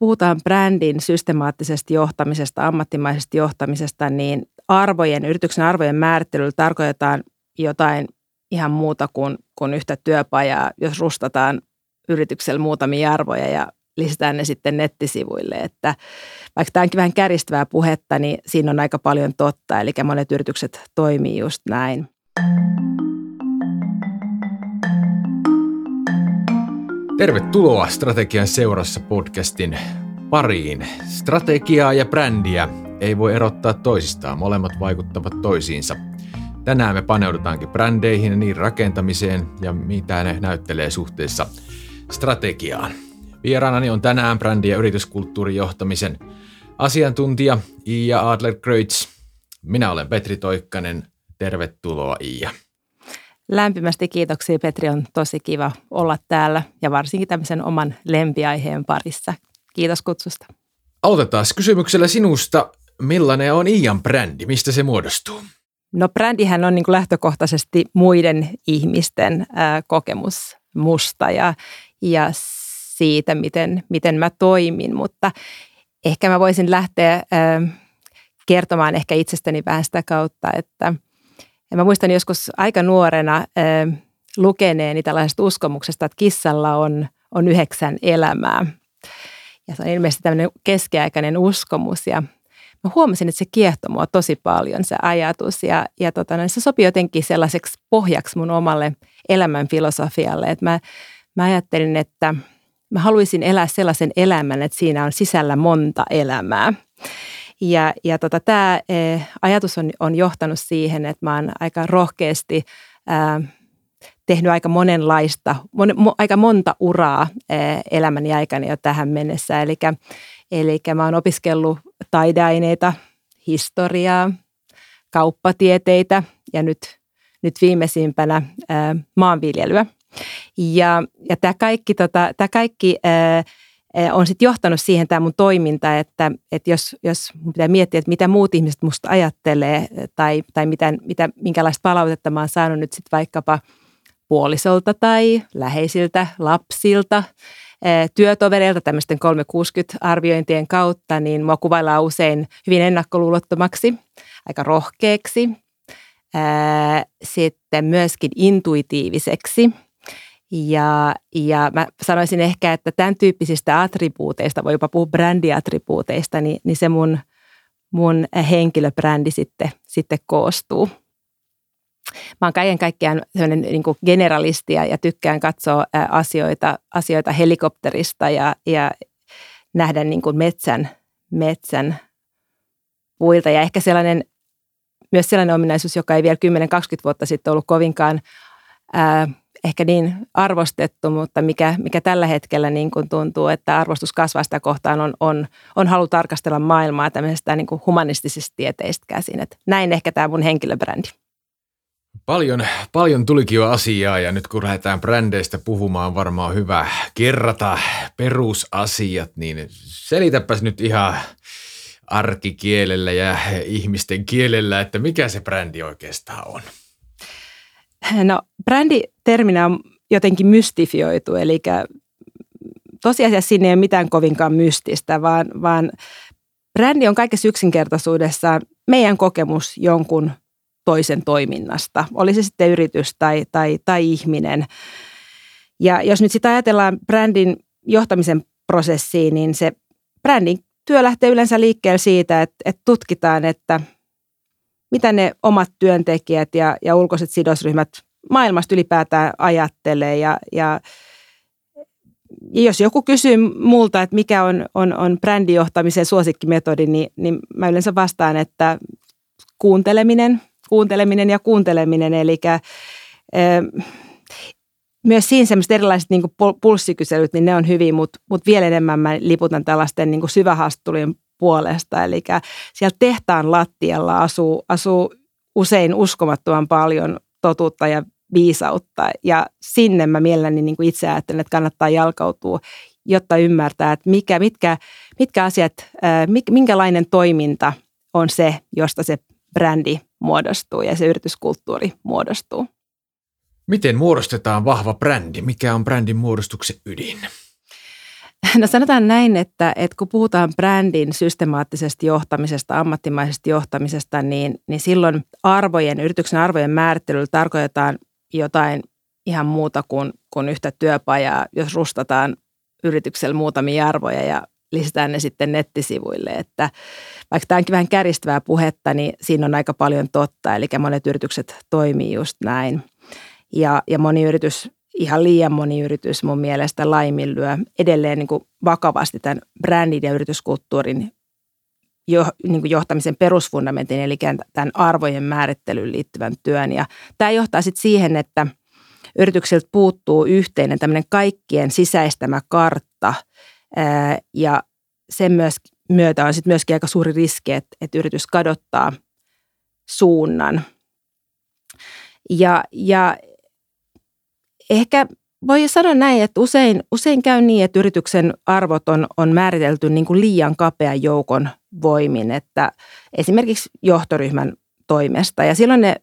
puhutaan brändin systemaattisesta johtamisesta, ammattimaisesta johtamisesta, niin arvojen, yrityksen arvojen määrittelyllä tarkoitetaan jotain ihan muuta kuin, kuin yhtä työpajaa, jos rustataan yrityksellä muutamia arvoja ja lisätään ne sitten nettisivuille. Että vaikka tämä onkin vähän kärjistävää puhetta, niin siinä on aika paljon totta. Eli monet yritykset toimii just näin. Tervetuloa Strategian seurassa podcastin pariin. Strategiaa ja brändiä ei voi erottaa toisistaan, molemmat vaikuttavat toisiinsa. Tänään me paneudutaankin brändeihin ja niiden rakentamiseen ja mitä ne näyttelee suhteessa strategiaan. Vieraanani on tänään brändi- ja yrityskulttuurin johtamisen asiantuntija Iia adler -Kreutz. Minä olen Petri Toikkanen. Tervetuloa Iia. Lämpimästi kiitoksia Petri, on tosi kiva olla täällä ja varsinkin tämmöisen oman lempiaiheen parissa. Kiitos kutsusta. Aloitetaan kysymyksellä sinusta. Millainen on Iian brändi? Mistä se muodostuu? No brändihän on niin kuin lähtökohtaisesti muiden ihmisten ää, kokemus musta ja, ja siitä, miten, miten mä toimin, mutta ehkä mä voisin lähteä ää, kertomaan ehkä itsestäni vähän sitä kautta, että – ja mä muistan joskus aika nuorena äh, lukeneeni tällaisesta uskomuksesta, että kissalla on, on yhdeksän elämää. Ja se on ilmeisesti tämmöinen keskiaikainen uskomus ja mä huomasin, että se kiehtoi mua tosi paljon se ajatus ja, ja tota, no, se sopi jotenkin sellaiseksi pohjaksi mun omalle elämän filosofialle, että mä, mä ajattelin, että mä haluaisin elää sellaisen elämän, että siinä on sisällä monta elämää. Ja, ja tota, tämä e, ajatus on, on johtanut siihen, että mä oon aika rohkeasti ää, tehnyt aika monenlaista, mon, mo, aika monta uraa e, elämäni aikana jo tähän mennessä. Eli, mä oon opiskellut taideaineita, historiaa, kauppatieteitä ja nyt, nyt viimeisimpänä ää, maanviljelyä. Ja, ja tämä kaikki, tota, tää kaikki ää, Eh, on sitten johtanut siihen tämä mun toiminta, että, että jos, jos mun pitää miettiä, että mitä muut ihmiset musta ajattelee eh, tai, tai mitä, mitä, minkälaista palautetta mä oon saanut nyt sitten vaikkapa puolisolta tai läheisiltä lapsilta, eh, työtovereilta tämmöisten 360-arviointien kautta, niin mua kuvaillaan usein hyvin ennakkoluulottomaksi, aika rohkeaksi, sitten myöskin intuitiiviseksi – ja, ja mä sanoisin ehkä, että tämän tyyppisistä attribuuteista, voi jopa puhua brändiattribuuteista, niin, niin se mun, mun henkilöbrändi sitten, sitten koostuu. Mä oon kaiken kaikkiaan sellainen niin kuin generalisti ja, ja tykkään katsoa asioita, asioita helikopterista ja, ja nähdä niin kuin metsän, metsän puilta. Ja ehkä sellainen, myös sellainen ominaisuus, joka ei vielä 10-20 vuotta sitten ollut kovinkaan ää, ehkä niin arvostettu, mutta mikä, mikä tällä hetkellä niin kuin tuntuu, että arvostus kasvaa sitä kohtaan on, on, on halu tarkastella maailmaa tämmöisestä niin kuin humanistisista tieteistä käsin. Että näin ehkä tämä mun henkilöbrändi. Paljon, paljon tulikin jo asiaa ja nyt kun lähdetään brändeistä puhumaan, varmaan hyvä kerrata perusasiat, niin selitäpäs nyt ihan arkikielellä ja ihmisten kielellä, että mikä se brändi oikeastaan on. No bränditerminä on jotenkin mystifioitu, eli tosiasiassa siinä ei ole mitään kovinkaan mystistä, vaan, vaan brändi on kaikessa yksinkertaisuudessaan meidän kokemus jonkun toisen toiminnasta, oli se sitten yritys tai, tai, tai ihminen. Ja jos nyt sitä ajatellaan brändin johtamisen prosessiin, niin se brändin työ lähtee yleensä liikkeelle siitä, että, että tutkitaan, että – mitä ne omat työntekijät ja, ja ulkoiset sidosryhmät maailmasta ylipäätään ajattelee. Ja, ja, ja jos joku kysyy multa, että mikä on, on, on brändijohtamisen suosikkimetodi, niin, niin mä yleensä vastaan, että kuunteleminen, kuunteleminen ja kuunteleminen. Eli äh, myös siinä semmoiset erilaiset niin pulssikyselyt, niin ne on hyvin, mutta, mutta vielä enemmän mä liputan tällaisten niin syvähaastattelujen puolesta. Eli siellä tehtaan lattialla asuu, asuu usein uskomattoman paljon totuutta ja viisautta. Ja sinne mä mielelläni niin kuin itse ajattelen, että kannattaa jalkautua, jotta ymmärtää, että mikä, mitkä, mitkä asiat, minkälainen toiminta on se, josta se brändi muodostuu ja se yrityskulttuuri muodostuu. Miten muodostetaan vahva brändi? Mikä on brändin muodostuksen ydin? No sanotaan näin, että, että kun puhutaan brändin systemaattisesta johtamisesta, ammattimaisesta johtamisesta, niin, niin silloin arvojen, yrityksen arvojen määrittelyllä tarkoitetaan jotain ihan muuta kuin, kuin yhtä työpajaa, jos rustataan yrityksellä muutamia arvoja ja lisätään ne sitten nettisivuille. Että vaikka tämä onkin vähän kärjistävää puhetta, niin siinä on aika paljon totta. Eli monet yritykset toimii just näin. Ja, ja moni yritys, ihan liian moni yritys mun mielestä laiminlyö edelleen niin kuin vakavasti tämän brändin ja yrityskulttuurin jo, niin kuin johtamisen perusfundamentin, eli tämän arvojen määrittelyyn liittyvän työn. Ja tämä johtaa sitten siihen, että yrityksiltä puuttuu yhteinen tämmöinen kaikkien sisäistämä kartta – ja sen myös, myötä on sitten myöskin aika suuri riski, että, että yritys kadottaa suunnan. Ja, ja ehkä voi sanoa näin, että usein, usein käy niin, että yrityksen arvot on, on määritelty niin kuin liian kapean joukon voimin, että esimerkiksi johtoryhmän toimesta. Ja silloin ne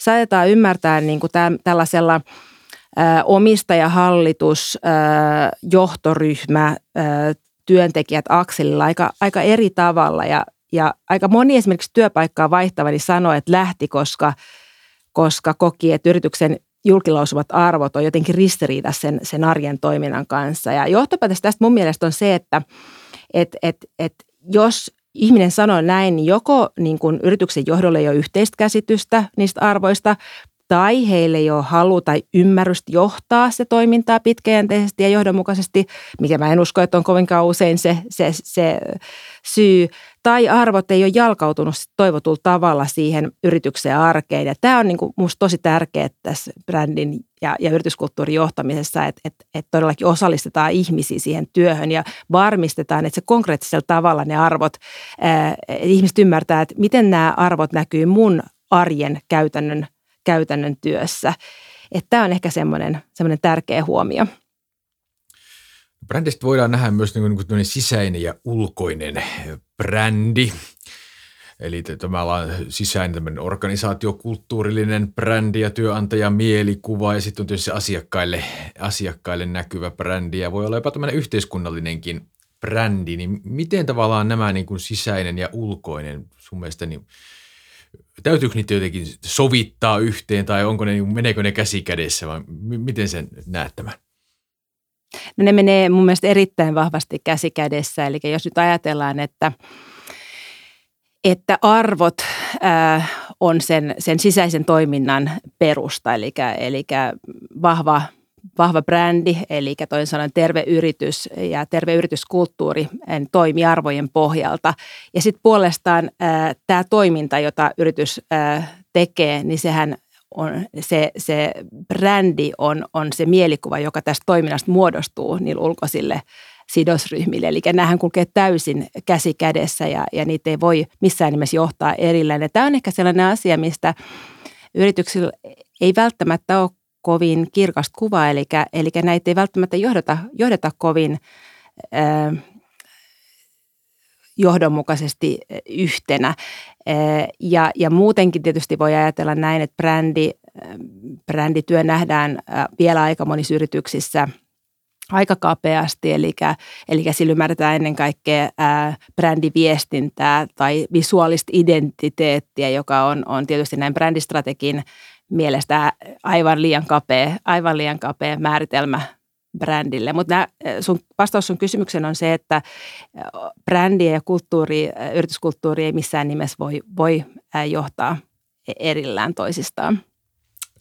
saatetaan ymmärtää niin kuin tämän, tällaisella – omistajahallitus, johtoryhmä, työntekijät akselilla aika, aika eri tavalla ja, ja aika moni esimerkiksi työpaikkaa vaihtavani niin sanoi, että lähti, koska, koska koki, että yrityksen julkilausuvat arvot on jotenkin ristiriita sen, sen arjen toiminnan kanssa. Ja johtopäätös tästä mun mielestä on se, että et, et, et jos ihminen sanoo näin, niin joko niin kuin yrityksen johdolle ei ole yhteistä käsitystä niistä arvoista, tai heille ei ole halu tai ymmärrystä johtaa se toimintaa pitkäjänteisesti ja johdonmukaisesti, mikä mä en usko, että on kovinkaan usein se, se, se syy, tai arvot ei ole jalkautunut toivotulla tavalla siihen yrityksen arkeen. Ja tämä on niin minusta tosi tärkeää tässä brändin ja, ja yrityskulttuurin johtamisessa, että, että, että todellakin osallistetaan ihmisiä siihen työhön ja varmistetaan, että se konkreettisella tavalla ne arvot, ää, ihmiset ymmärtää, että miten nämä arvot näkyy mun arjen käytännön käytännön työssä. Että tämä on ehkä semmoinen, semmoinen tärkeä huomio. Brändistä voidaan nähdä myös niin kuin sisäinen ja ulkoinen brändi. Eli tämä on sisäinen organisaatiokulttuurillinen brändi ja työnantajan mielikuva ja sitten on tietysti asiakkaille, asiakkaille näkyvä brändi ja voi olla jopa tämmöinen yhteiskunnallinenkin brändi. Niin miten tavallaan nämä niin kuin sisäinen ja ulkoinen sun mielestä niin täytyykö niitä jotenkin sovittaa yhteen tai onko ne, meneekö ne käsi kädessä vai miten sen näet tämän? No ne menee mun mielestä erittäin vahvasti käsi kädessä. Eli jos nyt ajatellaan, että, että arvot äh, on sen, sen sisäisen toiminnan perusta, eli, eli vahva vahva brändi, eli toisin sanoen terve yritys ja terve yrityskulttuuri toimii arvojen pohjalta. Ja sitten puolestaan tämä toiminta, jota yritys tekee, niin sehän on se, se brändi on, on se mielikuva, joka tästä toiminnasta muodostuu niille ulkoisille sidosryhmille. Eli nämähän kulkee täysin käsi kädessä ja, ja niitä ei voi missään nimessä johtaa erillään. Ja tämä on ehkä sellainen asia, mistä yrityksillä ei välttämättä ole kovin kirkasta kuvaa, eli, eli näitä ei välttämättä johdeta, johdeta kovin äh, johdonmukaisesti yhtenä. Ja, ja muutenkin tietysti voi ajatella näin, että brändi, brändityö nähdään vielä aika monissa yrityksissä aika kapeasti, eli, eli sillä ymmärretään ennen kaikkea ää, brändiviestintää tai visuaalista identiteettiä, joka on, on tietysti näin brändistrategin mielestä aivan liian kapea, aivan liian kapea määritelmä brändille. Mutta sun, vastaus sun kysymykseen on se, että brändi ja kulttuuri, yrityskulttuuri ei missään nimessä voi, voi johtaa erillään toisistaan.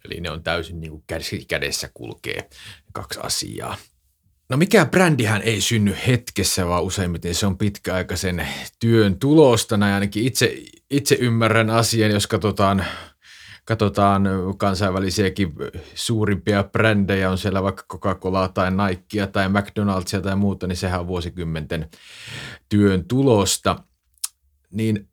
Eli ne on täysin niin kuin kädessä kulkee kaksi asiaa. No mikään brändihän ei synny hetkessä, vaan useimmiten se on pitkäaikaisen työn tulosta. Näin ainakin itse, itse ymmärrän asian, jos katsotaan katsotaan kansainvälisiäkin suurimpia brändejä, on siellä vaikka Coca-Colaa tai Nikea tai McDonald'sia tai muuta, niin sehän on vuosikymmenten työn tulosta. Niin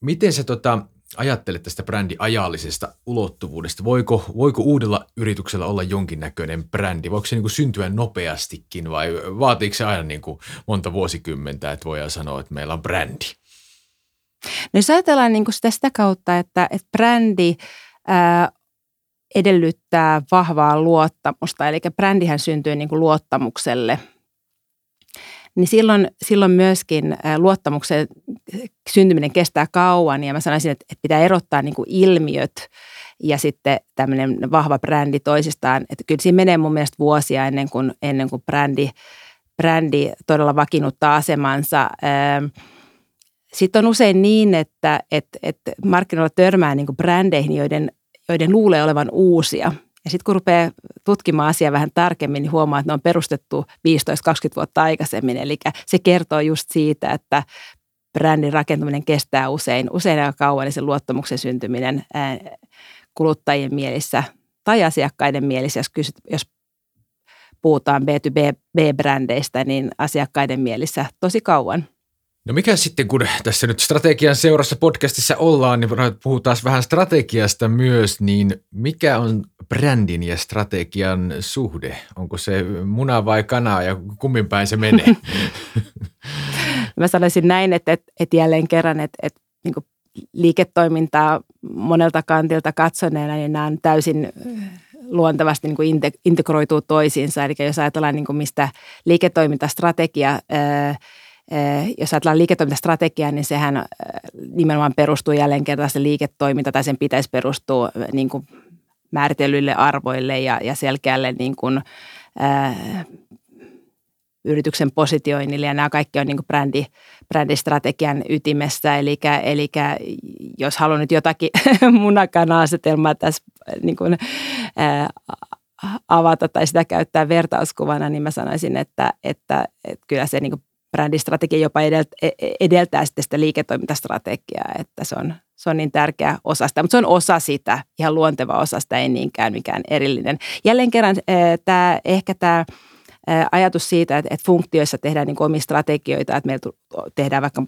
miten se tota, ajattelet tästä brändin ajallisesta ulottuvuudesta? Voiko, voiko uudella yrityksellä olla jonkinnäköinen brändi? Voiko se niin kuin syntyä nopeastikin vai vaatiiko se aina niin kuin monta vuosikymmentä, että voidaan sanoa, että meillä on brändi? No jos ajatellaan niin sitä, sitä kautta, että, että brändi ää, edellyttää vahvaa luottamusta, eli brändihän syntyy niin kuin luottamukselle. niin silloin, silloin myöskin luottamuksen syntyminen kestää kauan ja mä sanoisin, että, että pitää erottaa niin kuin ilmiöt ja sitten tämmöinen vahva brändi toisistaan. Että kyllä siinä menee mun mielestä vuosia ennen kuin, ennen kuin brändi, brändi todella vakiinnuttaa asemansa. Sitten on usein niin, että, että, että markkinoilla törmää niin kuin brändeihin, joiden, joiden luulee olevan uusia – ja sitten kun rupeaa tutkimaan asiaa vähän tarkemmin, niin huomaa, että ne on perustettu 15-20 vuotta aikaisemmin. Eli se kertoo just siitä, että brändin rakentuminen kestää usein, usein aika kauan, niin sen luottamuksen syntyminen kuluttajien mielissä tai asiakkaiden mielissä, jos, kysyt, jos puhutaan B2B-brändeistä, niin asiakkaiden mielissä tosi kauan. No mikä sitten, kun tässä nyt strategian seurassa podcastissa ollaan, niin puhutaan vähän strategiasta myös, niin mikä on brändin ja strategian suhde? Onko se muna vai kana ja kummin päin se menee? Mä sanoisin näin, että, että, että jälleen kerran, että, että niin liiketoimintaa monelta kantilta katsoneena, niin nämä on täysin luontevasti niin integroituu toisiinsa. Eli jos ajatellaan, niin kuin mistä liiketoimintastrategia ää, jos ajatellaan liiketoimintastrategiaa, niin sehän nimenomaan perustuu jälleen kerran se liiketoiminta tai sen pitäisi perustua niin kuin määritellyille arvoille ja, ja selkeälle niin kuin, ää, yrityksen positioinnille ja nämä kaikki on niin kuin brändi, brändistrategian ytimessä. Eli, eli jos haluan nyt jotakin munakana-asetelmaa tässä niin kuin, ää, avata tai sitä käyttää vertauskuvana, niin mä sanoisin, että, että, että kyllä se niin brändistrategia jopa e, e, edeltää sitten sitä liiketoimintastrategiaa, että se on, se on niin tärkeä osa sitä, mutta se on osa sitä, ihan luonteva osa sitä, ei niinkään mikään erillinen. Jälleen kerran tämä, ehkä tämä ajatus siitä, että, että funktioissa tehdään niin omia strategioita, että meillä tehdään vaikka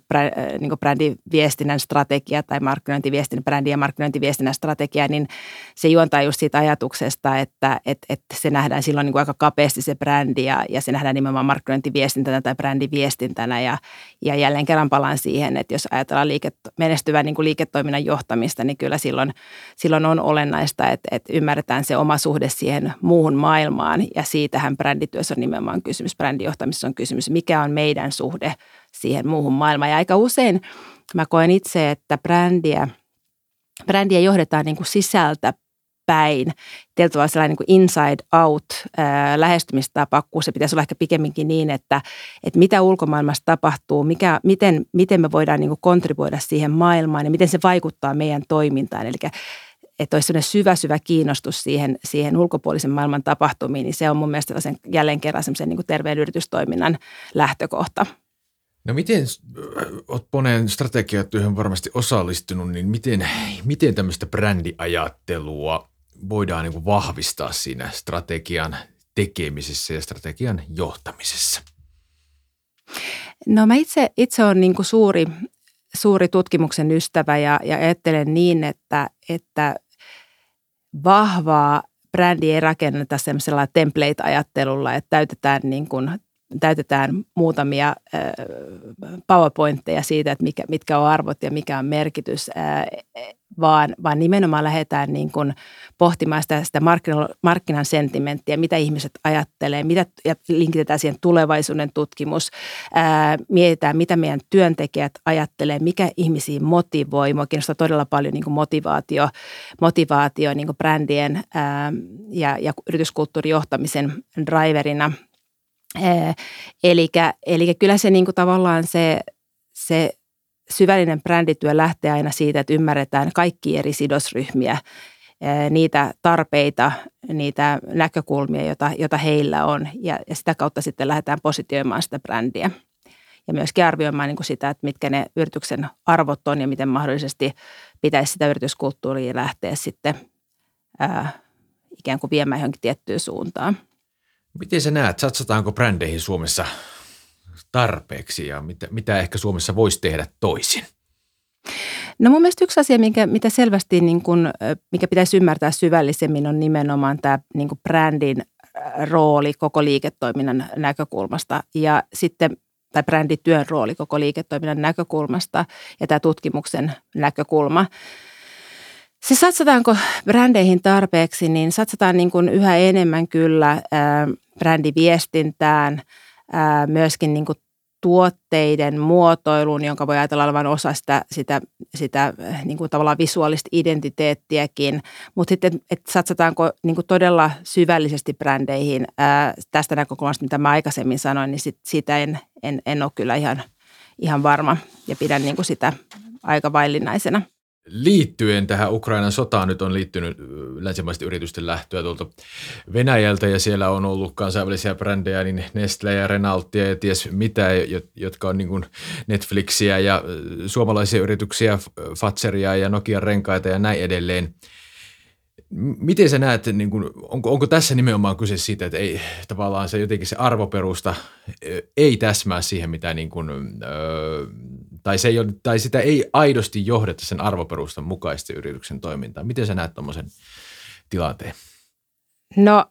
niin brändiviestinnän strategia tai markkinointiviestinnän, brändi- ja markkinointiviestinnän strategia, niin se juontaa just siitä ajatuksesta, että, että, että se nähdään silloin niin kuin aika kapeasti se brändi ja, ja se nähdään nimenomaan markkinointiviestintänä tai brändiviestintänä ja, ja jälleen kerran palaan siihen, että jos ajatellaan liiket, menestyvää niin kuin liiketoiminnan johtamista, niin kyllä silloin, silloin on olennaista, että, että ymmärretään se oma suhde siihen muuhun maailmaan ja siitähän brändityössä on nimenomaan kysymys, brändijohtamisessa on kysymys, mikä on meidän suhde siihen muuhun maailmaan. Ja aika usein mä koen itse, että brändiä, brändiä johdetaan niin kuin sisältä päin. Tietyllä tavalla sellainen niin inside out ää, lähestymistapa, kun se pitäisi olla ehkä pikemminkin niin, että, että mitä ulkomaailmassa tapahtuu, mikä, miten, miten me voidaan niin kuin kontribuoida siihen maailmaan ja miten se vaikuttaa meidän toimintaan. Eli että olisi sellainen syvä, syvä kiinnostus siihen, siihen ulkopuolisen maailman tapahtumiin, niin se on mun mielestä jälleen kerran semmoisen niin terveen yritystoiminnan lähtökohta. No miten, olet moneen strategiatyöhön varmasti osallistunut, niin miten, miten tämmöistä brändiajattelua voidaan niin vahvistaa siinä strategian tekemisessä ja strategian johtamisessa? No mä itse, itse olen niin suuri, suuri tutkimuksen ystävä ja, ja ajattelen niin, että, että vahvaa brändi ei rakenneta semmoisella template-ajattelulla, että täytetään, niin kuin, täytetään muutamia powerpointteja siitä, että mikä, mitkä on arvot ja mikä on merkitys, vaan, vaan nimenomaan lähdetään niin kuin pohtimaan sitä, sitä markkinan, sentimenttiä, mitä ihmiset ajattelee, mitä, ja linkitetään siihen tulevaisuuden tutkimus, ää, mietitään, mitä meidän työntekijät ajattelee, mikä ihmisiä motivoi. Mua kiinnostaa todella paljon niin kuin motivaatio, motivaatio niin kuin brändien ää, ja, ja yrityskulttuurijohtamisen driverina. Eli kyllä se niin kuin tavallaan se, se syvällinen brändityö lähtee aina siitä, että ymmärretään kaikki eri sidosryhmiä, niitä tarpeita, niitä näkökulmia, joita, joita heillä on ja, ja sitä kautta sitten lähdetään positioimaan sitä brändiä. Ja myöskin arvioimaan niin kuin sitä, että mitkä ne yrityksen arvot on ja miten mahdollisesti pitäisi sitä yrityskulttuuria lähteä sitten ää, ikään kuin viemään johonkin tiettyyn suuntaan. Miten sä näet, satsataanko brändeihin Suomessa tarpeeksi ja mitä, mitä ehkä Suomessa voisi tehdä toisin? No mun mielestä yksi asia, mikä, mitä selvästi, niin kun, mikä pitäisi ymmärtää syvällisemmin, on nimenomaan tämä niin brändin rooli koko liiketoiminnan näkökulmasta ja sitten tai brändityön rooli koko liiketoiminnan näkökulmasta ja tämä tutkimuksen näkökulma. Se satsataanko brändeihin tarpeeksi, niin satsataan niin kuin yhä enemmän kyllä ää, brändiviestintään – myöskin niin kuin tuotteiden muotoiluun, jonka voi ajatella olevan osa sitä, sitä, sitä niin kuin tavallaan visuaalista identiteettiäkin, mutta sitten, että satsataanko niin kuin todella syvällisesti brändeihin ää, tästä näkökulmasta, mitä mä aikaisemmin sanoin, niin sit, siitä en, en, en ole kyllä ihan, ihan varma ja pidän niin kuin sitä aika vaillinaisena liittyen tähän Ukrainan sotaan nyt on liittynyt länsimaisten yritysten lähtöä tuolta Venäjältä ja siellä on ollut kansainvälisiä brändejä, niin Nestle ja Renaultia ja ties mitä, jotka on niin kuin Netflixiä ja suomalaisia yrityksiä, Fatseria ja Nokian renkaita ja näin edelleen. Miten sä näet, niin kuin, onko, onko tässä nimenomaan kyse siitä, että ei, tavallaan se jotenkin se arvoperusta ei täsmää siihen, mitä niin kuin, öö, tai, se ei ole, tai sitä ei aidosti johdeta sen arvoperustan mukaisesti yrityksen toimintaan. Miten sä näet tuommoisen tilanteen? No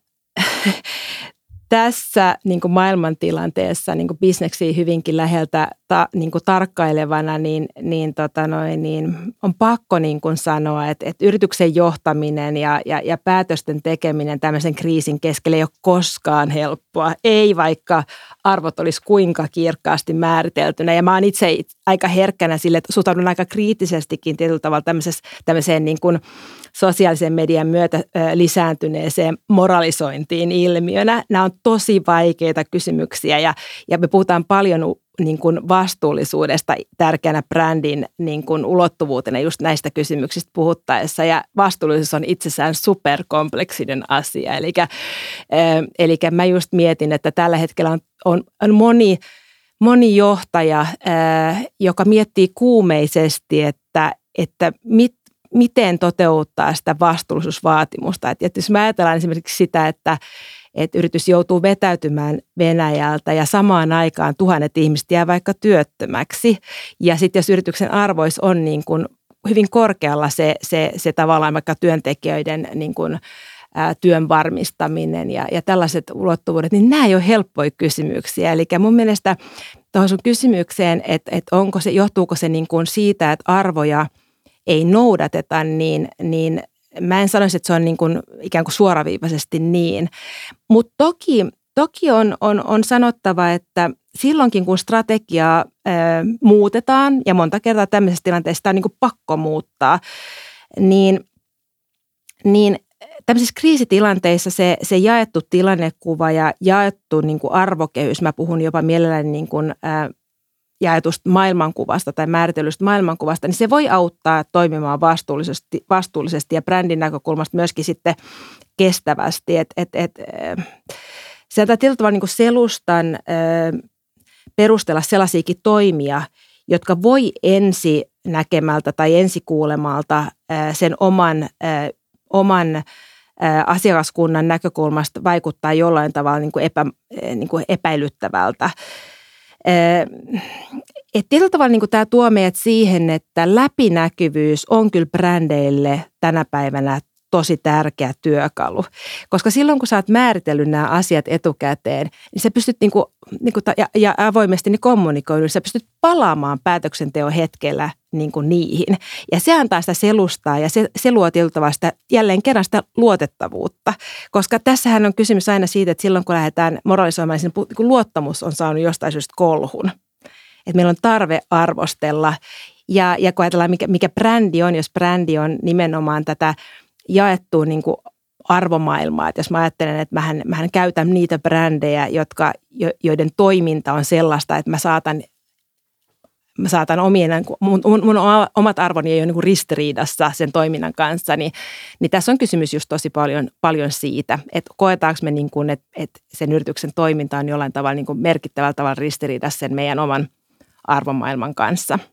tässä niin kuin maailmantilanteessa niin kuin bisneksiä hyvinkin läheltä ta, niin kuin tarkkailevana, niin, niin, tota noin, niin on pakko niin kuin sanoa, että, että yrityksen johtaminen ja, ja, ja päätösten tekeminen tämmöisen kriisin keskellä ei ole koskaan helppoa. Ei vaikka arvot olisi kuinka kirkkaasti määriteltynä. Ja mä oon itse aika herkkänä sille, että suhtaudun aika kriittisestikin tietyllä tavalla tämmöiseen niin kuin sosiaalisen median myötä lisääntyneeseen moralisointiin ilmiönä. Nämä on tosi vaikeita kysymyksiä ja, ja me puhutaan paljon niin kuin vastuullisuudesta tärkeänä brändin niin kuin ulottuvuutena just näistä kysymyksistä puhuttaessa. Ja vastuullisuus on itsessään superkompleksinen asia. Eli, eli mä just mietin, että tällä hetkellä on, on, on moni, moni johtaja, joka miettii kuumeisesti, että, että mit, miten toteuttaa sitä vastuullisuusvaatimusta. Että jos me ajatellaan esimerkiksi sitä, että, että yritys joutuu vetäytymään Venäjältä ja samaan aikaan tuhannet ihmiset jää vaikka työttömäksi. Ja sitten jos yrityksen arvois on niin kuin hyvin korkealla se, se, se tavallaan vaikka työntekijöiden niin kuin, ää, työn varmistaminen ja, ja tällaiset ulottuvuudet, niin nämä ei ole helppoja kysymyksiä. Eli mun mielestä tuohon sun kysymykseen, että, että onko se, johtuuko se niin kuin siitä, että arvoja ei noudateta, niin, niin mä en sanoisi, että se on niin kuin ikään kuin suoraviivaisesti niin. Mutta toki, toki on, on, on sanottava, että silloinkin kun strategiaa ö, muutetaan, ja monta kertaa tämmöisessä tilanteessa sitä on niin kuin pakko muuttaa, niin, niin tämmöisissä kriisitilanteissa se, se jaettu tilannekuva ja jaettu niin kuin arvokehys, mä puhun jopa mielelläni niin kuin, ä, jaetusta maailmankuvasta tai määritellystä maailmankuvasta, niin se voi auttaa toimimaan vastuullisesti, vastuullisesti ja brändin näkökulmasta myöskin sitten kestävästi. Et, et, et, sieltä tietyllä tavalla niin selustan perustella sellaisiakin toimia, jotka voi ensi näkemältä tai ensi kuulemalta sen oman, oman asiakaskunnan näkökulmasta vaikuttaa jollain tavalla niin kuin epä, niin kuin epäilyttävältä. Että tietyllä tavalla niin tämä tuo meidät siihen, että läpinäkyvyys on kyllä brändeille tänä päivänä tosi tärkeä työkalu. Koska silloin, kun sä oot määritellyt nämä asiat etukäteen, niin sä pystyt niinku, niinku, ja, ja avoimesti niin kommunikoinut, niin sä pystyt palaamaan päätöksenteon hetkellä niin kuin niihin. Ja se antaa sitä selustaa ja se, se luo sitä, jälleen kerran sitä luotettavuutta. Koska tässähän on kysymys aina siitä, että silloin kun lähdetään moralisoimaan, niin kun luottamus on saanut jostain syystä kolhun. Että meillä on tarve arvostella ja, ja kun ajatellaan, mikä, mikä brändi on, jos brändi on nimenomaan tätä jaettua niin kuin arvomaailmaa. Että jos mä ajattelen, että mähän, mähän käytän niitä brändejä, jotka, joiden toiminta on sellaista, että mä saatan mä saatan omien, mun, mun, mun omat arvoni ei ole niin ristiriidassa sen toiminnan kanssa, niin, niin tässä on kysymys just tosi paljon, paljon siitä, että koetaanko me niin kuin, että, että sen yrityksen toiminta on jollain tavalla niin kuin merkittävällä tavalla ristiriidassa sen meidän oman arvomaailman kanssa –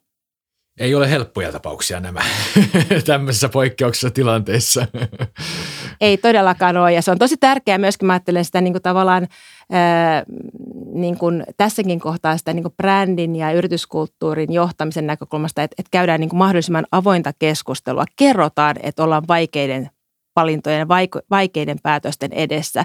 ei ole helppoja tapauksia nämä tämmöisessä poikkeuksessa tilanteessa. Ei todellakaan ole ja se on tosi tärkeää myöskin, mä ajattelen sitä niin kuin tavallaan ää, niin kuin tässäkin kohtaa sitä niin kuin brändin ja yrityskulttuurin johtamisen näkökulmasta, että, että käydään niin kuin mahdollisimman avointa keskustelua. Kerrotaan, että ollaan vaikeiden valintojen, vaikeiden päätösten edessä.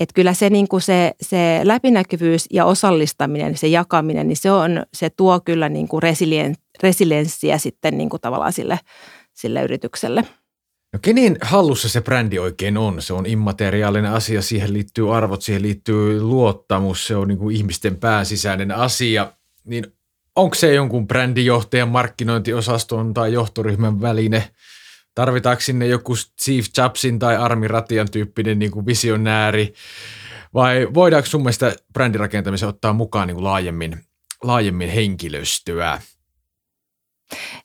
Että kyllä se, niin kuin se, se läpinäkyvyys ja osallistaminen, se jakaminen, niin se, on, se tuo kyllä niin kuin resilien, resilienssiä sitten niin kuin tavallaan sille, sille yritykselle. No kenen hallussa se brändi oikein on? Se on immateriaalinen asia, siihen liittyy arvot, siihen liittyy luottamus, se on niin kuin ihmisten pääsisäinen asia. Niin onko se jonkun brändijohtajan markkinointiosaston tai johtoryhmän väline? Tarvitaanko sinne joku Steve Jobsin tai Armi Ratian tyyppinen niin kuin visionääri? Vai voidaanko sun mielestä brändirakentamiseen ottaa mukaan niin kuin laajemmin, laajemmin henkilöstöä?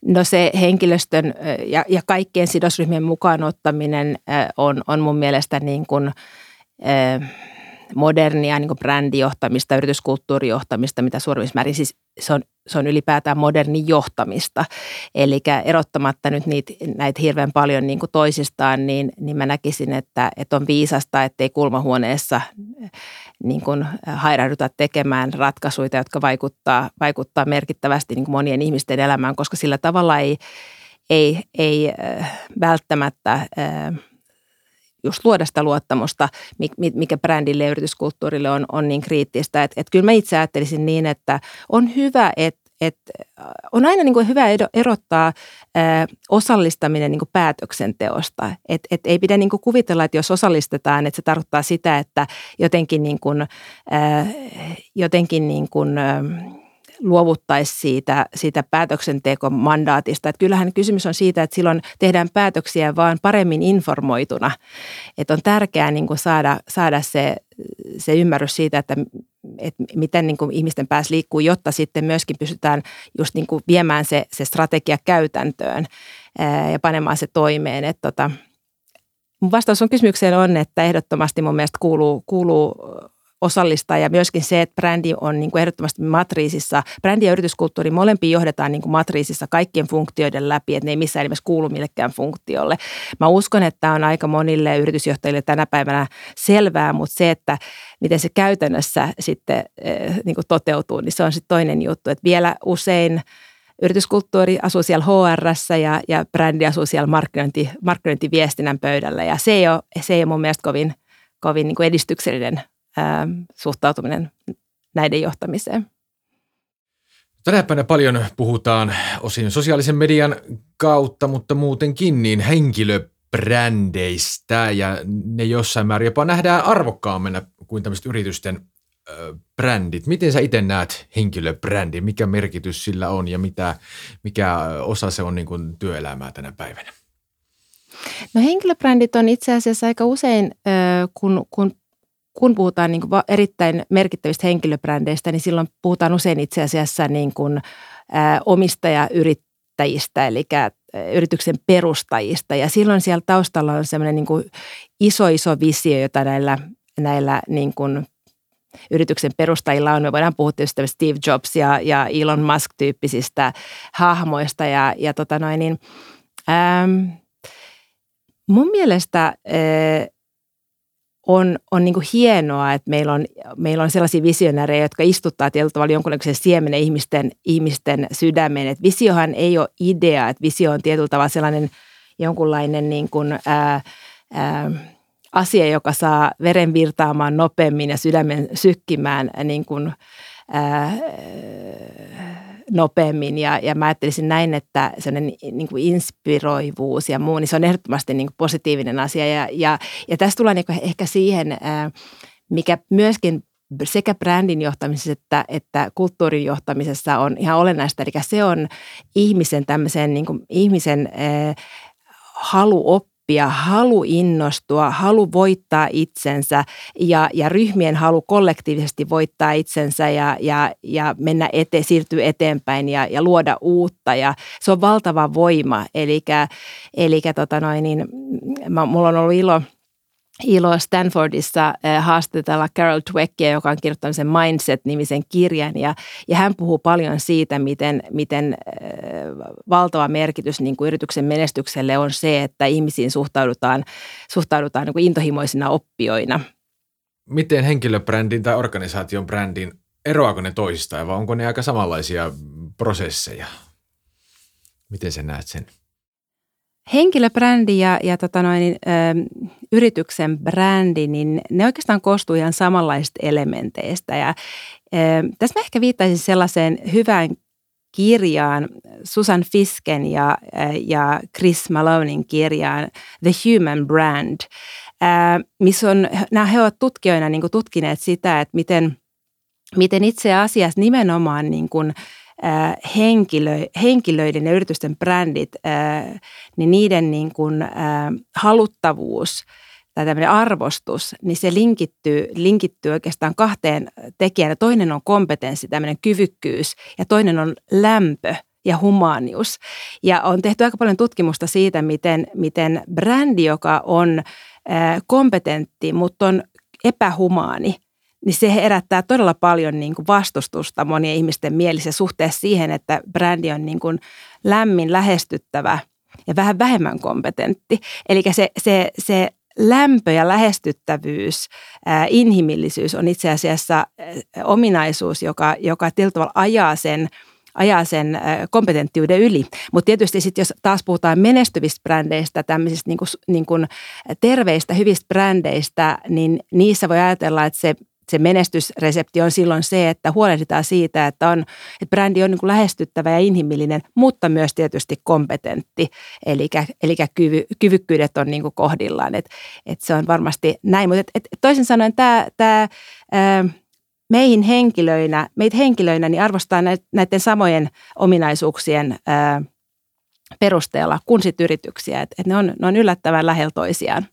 No se henkilöstön ja, ja kaikkien sidosryhmien mukaan ottaminen on, on mun mielestä niin kuin, modernia niin brändijohtamista, yrityskulttuurijohtamista, mitä suurimmissa määrin siis se on, se on ylipäätään moderni johtamista. Eli erottamatta nyt niitä, näitä hirveän paljon niin kuin toisistaan, niin, niin mä näkisin, että, että on viisasta, ettei kulmahuoneessa niin kuin hairahduta tekemään ratkaisuja, jotka vaikuttaa, vaikuttaa merkittävästi niin kuin monien ihmisten elämään, koska sillä tavalla ei, ei, ei äh, välttämättä äh, just luoda sitä luottamusta, mikä brändille ja yrityskulttuurille on, on niin kriittistä. Että et kyllä mä itse ajattelisin niin, että on hyvä, että et on aina niin kuin hyvä erottaa ää, osallistaminen niin kuin päätöksenteosta. Et, et ei pidä niin kuin kuvitella, että jos osallistetaan, että se tarkoittaa sitä, että jotenkin, niin kuin, ää, jotenkin niin kuin, ää, luovuttaisi siitä, siitä päätöksentekomandaatista. Että kyllähän kysymys on siitä, että silloin tehdään päätöksiä vaan paremmin informoituna. Että on tärkeää niin kuin saada, saada se, se ymmärrys siitä, että, että miten niin kuin ihmisten päässä liikkuu, jotta sitten myöskin pystytään just niin kuin viemään se, se strategia käytäntöön ja panemaan se toimeen. Että tota, mun vastaus on kysymykseen on, että ehdottomasti mun mielestä kuuluu, kuuluu osallistaa ja myöskin se, että brändi on niin kuin ehdottomasti matriisissa. Brändi ja yrityskulttuuri molempiin johdetaan niin kuin matriisissa kaikkien funktioiden läpi, että ne ei missään nimessä kuulu millekään funktiolle. Mä uskon, että on aika monille yritysjohtajille tänä päivänä selvää, mutta se, että miten se käytännössä sitten eh, niin kuin toteutuu, niin se on sitten toinen juttu. Että vielä usein yrityskulttuuri asuu siellä hr ja, ja brändi asuu siellä markkinointi, markkinointiviestinnän pöydällä ja se ei ole, se ei ole mun mielestä kovin, kovin niin kuin edistyksellinen suhtautuminen näiden johtamiseen. Tänä päivänä paljon puhutaan osin sosiaalisen median kautta, mutta muutenkin niin henkilöbrändeistä ja ne jossain määrin jopa nähdään arvokkaammena kuin tämmöiset yritysten brändit. Miten sä itse näet henkilöbrändi? Mikä merkitys sillä on ja mitä, mikä osa se on niin kuin työelämää tänä päivänä? No henkilöbrändit on itse asiassa aika usein, kun, kun kun puhutaan niin kuin erittäin merkittävistä henkilöbrändeistä, niin silloin puhutaan usein itse asiassa niin kuin, ä, omistajayrittäjistä, eli yrityksen perustajista. Ja silloin siellä taustalla on semmoinen niin kuin iso, iso visio, jota näillä, näillä niin kuin yrityksen perustajilla on. Me voidaan puhua tietysti Steve Jobs ja, ja Elon Musk-tyyppisistä hahmoista. Ja, ja tota noin, niin, ähm, mun mielestä äh, on, on niin hienoa, että meillä on, meillä on sellaisia visionäärejä, jotka istuttaa tietyllä tavalla jonkunlaisen siemenen ihmisten, ihmisten sydämeen. Että visiohan ei ole idea, että visio on tietyllä tavalla sellainen jonkunlainen niin kuin, ää, ää, asia, joka saa veren virtaamaan nopeammin ja sydämen sykkimään niin kuin, ää, nopeammin ja, ja mä ajattelisin näin, että sellainen niin kuin inspiroivuus ja muu, niin se on ehdottomasti niin kuin positiivinen asia. Ja, ja, ja tässä tulee niin ehkä siihen, mikä myöskin sekä brändin johtamisessa että, että kulttuurin johtamisessa on ihan olennaista, eli se on ihmisen tämmöisen niin kuin ihmisen halu oppia oppia, halu innostua, halu voittaa itsensä ja, ja ryhmien halu kollektiivisesti voittaa itsensä ja, ja, ja mennä ete, siirtyä eteenpäin ja, ja luoda uutta. Ja se on valtava voima. Eli, eli tota noin, niin, mä, mulla on ollut ilo – ilo Stanfordissa eh, haastatella Carol Dweckia, joka on kirjoittanut sen Mindset-nimisen kirjan. Ja, ja hän puhuu paljon siitä, miten, miten äh, valtava merkitys niin kuin yrityksen menestykselle on se, että ihmisiin suhtaudutaan, suhtaudutaan niin kuin intohimoisina oppijoina. Miten henkilöbrändin tai organisaation brändin, eroako ne toisistaan vai onko ne aika samanlaisia prosesseja? Miten sä näet sen? Henkilöbrändi ja, ja tota noin, ö, yrityksen brändi, niin ne oikeastaan koostuu ihan samanlaisista elementeistä. Ja, ö, tässä mä ehkä viittaisin sellaiseen hyvään kirjaan, Susan Fisken ja, ja Chris Malonin kirjaan The Human Brand, missä on, nämä he ovat tutkijoina niin tutkineet sitä, että miten, miten itse asiassa nimenomaan niin kuin, henkilö, henkilöiden ja yritysten brändit, niin niiden niin kuin, haluttavuus tai tämmöinen arvostus, niin se linkittyy, linkittyy oikeastaan kahteen tekijään. Toinen on kompetenssi, tämmöinen kyvykkyys ja toinen on lämpö ja humanius. Ja on tehty aika paljon tutkimusta siitä, miten, miten brändi, joka on kompetentti, mutta on epähumaani, niin se herättää todella paljon niin kuin vastustusta monien ihmisten mielissä suhteessa siihen, että brändi on niin kuin lämmin, lähestyttävä ja vähän vähemmän kompetentti. Eli se, se, se lämpö ja lähestyttävyys, ää, inhimillisyys on itse asiassa ominaisuus, joka, joka tietyllä tavalla ajaa sen – ajaa sen kompetenttiuden yli. Mutta tietysti sitten jos taas puhutaan menestyvistä brändeistä, tämmöisistä niin kuin, niin kuin terveistä, hyvistä brändeistä, niin niissä voi ajatella, että se se menestysresepti on silloin se, että huolehditaan siitä, että, on, että brändi on niin lähestyttävä ja inhimillinen, mutta myös tietysti kompetentti, eli, eli kyvy, kyvykkyydet on niin kohdillaan, että että se on varmasti näin. Mutta et, et toisin sanoen tämä, tämä meihin henkilöinä, meitä henkilöinä niin arvostaa näiden samojen ominaisuuksien ää, perusteella kuin sit yrityksiä. Että et ne, on, ne on yllättävän lähellä toisiaan.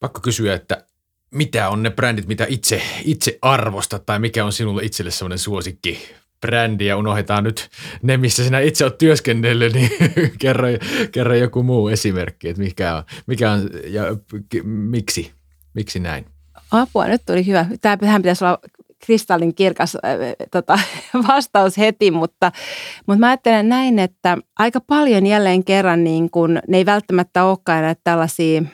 Pakko kysyä, että mitä on ne brändit, mitä itse, itse arvostat tai mikä on sinulle itselle sellainen suosikki brändi ja unohdetaan nyt ne, missä sinä itse olet työskennellyt, niin kerro, kerro joku muu esimerkki, että mikä on, mikä on ja miksi, miksi näin? Apua, nyt tuli hyvä. Tähän pitäisi olla kristallin kirkas äh, tota, vastaus heti, mutta, mutta mä ajattelen näin, että aika paljon jälleen kerran niin kun, ne ei välttämättä olekaan näitä tällaisia –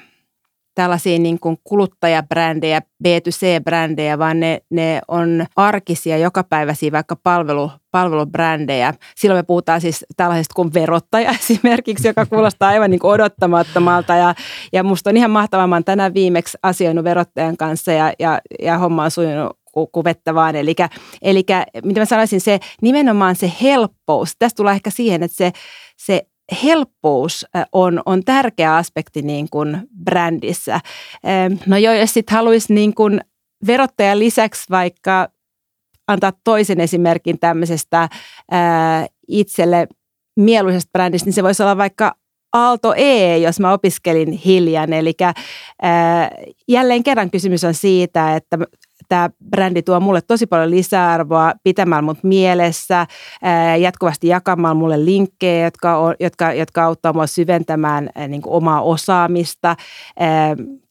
tällaisia niin kuin kuluttajabrändejä, B2C-brändejä, vaan ne, ne on arkisia, jokapäiväisiä vaikka palvelu, palvelubrändejä. Silloin me puhutaan siis tällaisesta kuin verottaja esimerkiksi, joka kuulostaa aivan niin kuin odottamattomalta. Ja, ja musta on ihan mahtavaa, mä tänään viimeksi asioinut verottajan kanssa ja, ja, ja homma on sujunut vettä vaan. Eli, eli mitä mä sanoisin, se nimenomaan se helppous. Tästä tulee ehkä siihen, että se, se helppous on, on tärkeä aspekti niin kuin brändissä. No joo, jos sitten haluaisi niin kuin verottajan lisäksi vaikka antaa toisen esimerkin tämmöisestä ää, itselle mieluisesta brändistä, niin se voisi olla vaikka Aalto E, jos mä opiskelin hiljan. Eli ää, jälleen kerran kysymys on siitä, että tämä brändi tuo mulle tosi paljon lisäarvoa pitämällä mut mielessä, jatkuvasti jakamalla mulle linkkejä, jotka, on, jotka, jotka auttaa mua syventämään niin kuin omaa osaamista.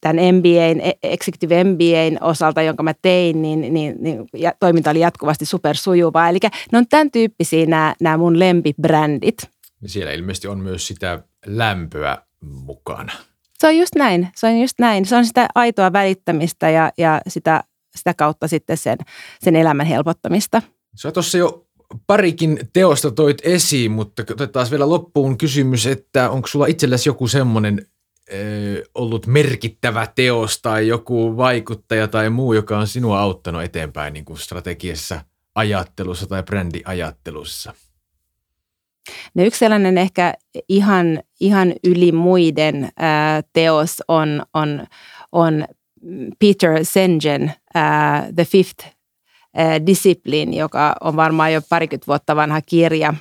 Tämän MBAn, e, Executive MBAn osalta, jonka mä tein, niin, niin, niin toiminta oli jatkuvasti supersujuvaa. Eli ne on tämän tyyppisiä nämä, nämä mun lempibrändit. Siellä ilmeisesti on myös sitä lämpöä mukana. Se on just näin. Se on just näin. Se on sitä aitoa välittämistä ja, ja sitä sitä kautta sitten sen, sen elämän helpottamista. Sä tuossa jo parikin teosta toit esiin, mutta otetaan vielä loppuun kysymys, että onko sulla itsellesi joku semmoinen ollut merkittävä teos tai joku vaikuttaja tai muu, joka on sinua auttanut eteenpäin niin kuin strategiassa, ajattelussa tai brändiajattelussa? No yksi sellainen ehkä ihan, ihan yli muiden ää, teos on, on, on Peter Sengen uh, The Fifth uh, Discipline, joka on varmaan jo parikymmentä vuotta vanha kirja.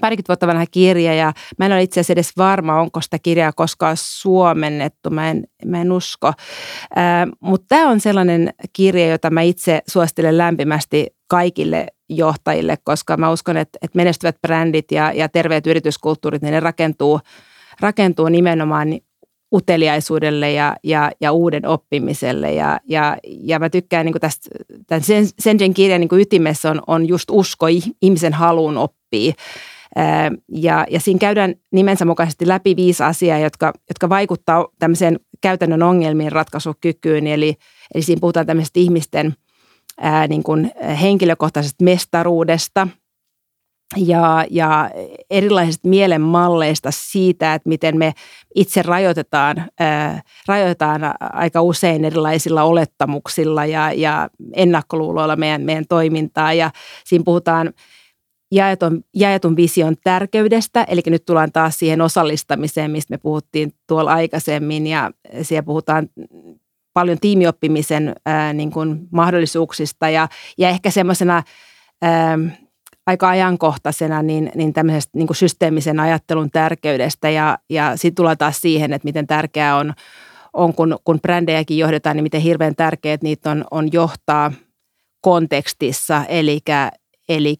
Parikymmentä vuotta vanha kirja ja mä en ole itse asiassa edes varma, onko sitä kirjaa koskaan suomennettu, mä en, mä en usko. Uh, Mutta tämä on sellainen kirja, jota mä itse suosittelen lämpimästi kaikille johtajille, koska mä uskon, että, että menestyvät brändit ja, ja terveet yrityskulttuurit, niin ne rakentuu, rakentuu nimenomaan uteliaisuudelle ja, ja, ja uuden oppimiselle. Ja, ja, ja mä tykkään niin tästä, tämän Senjen kirjan niin ytimessä on, on just usko ihmisen haluun oppia. Ja, ja siinä käydään nimensä mukaisesti läpi viisi asiaa, jotka, jotka vaikuttaa tämmöiseen käytännön ongelmien ratkaisukykyyn. Eli, eli siinä puhutaan tämmöisestä ihmisten ää, niin kuin henkilökohtaisesta mestaruudesta – ja, ja erilaisista mielenmalleista siitä, että miten me itse rajoitetaan, ää, rajoitetaan aika usein erilaisilla olettamuksilla ja, ja ennakkoluuloilla meidän, meidän toimintaa. Ja siinä puhutaan jaetun, jaetun vision tärkeydestä, eli nyt tullaan taas siihen osallistamiseen, mistä me puhuttiin tuolla aikaisemmin, ja siellä puhutaan paljon tiimioppimisen ää, niin kuin mahdollisuuksista, ja, ja ehkä semmoisena aika ajankohtaisena niin, niin tämmöisestä niin kuin systeemisen ajattelun tärkeydestä, ja, ja sitten tullaan taas siihen, että miten tärkeää on, on kun, kun brändejäkin johdetaan, niin miten hirveän tärkeää niitä on, on johtaa kontekstissa, eli, eli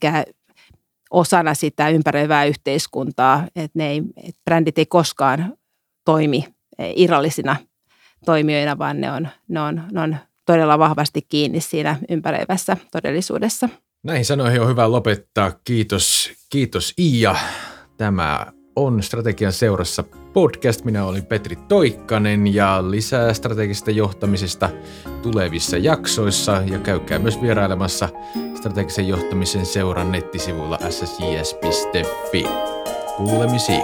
osana sitä ympäröivää yhteiskuntaa, että ne ei, että brändit ei koskaan toimi irrallisina toimijoina, vaan ne on, ne on, ne on todella vahvasti kiinni siinä ympäröivässä todellisuudessa. Näihin sanoihin on hyvä lopettaa. Kiitos, kiitos Iia. Tämä on Strategian seurassa podcast. Minä olin Petri Toikkanen ja lisää strategisesta johtamisesta tulevissa jaksoissa ja käykää myös vierailemassa strategisen johtamisen seuran nettisivuilla ssjs.fi. Kuulemisiin.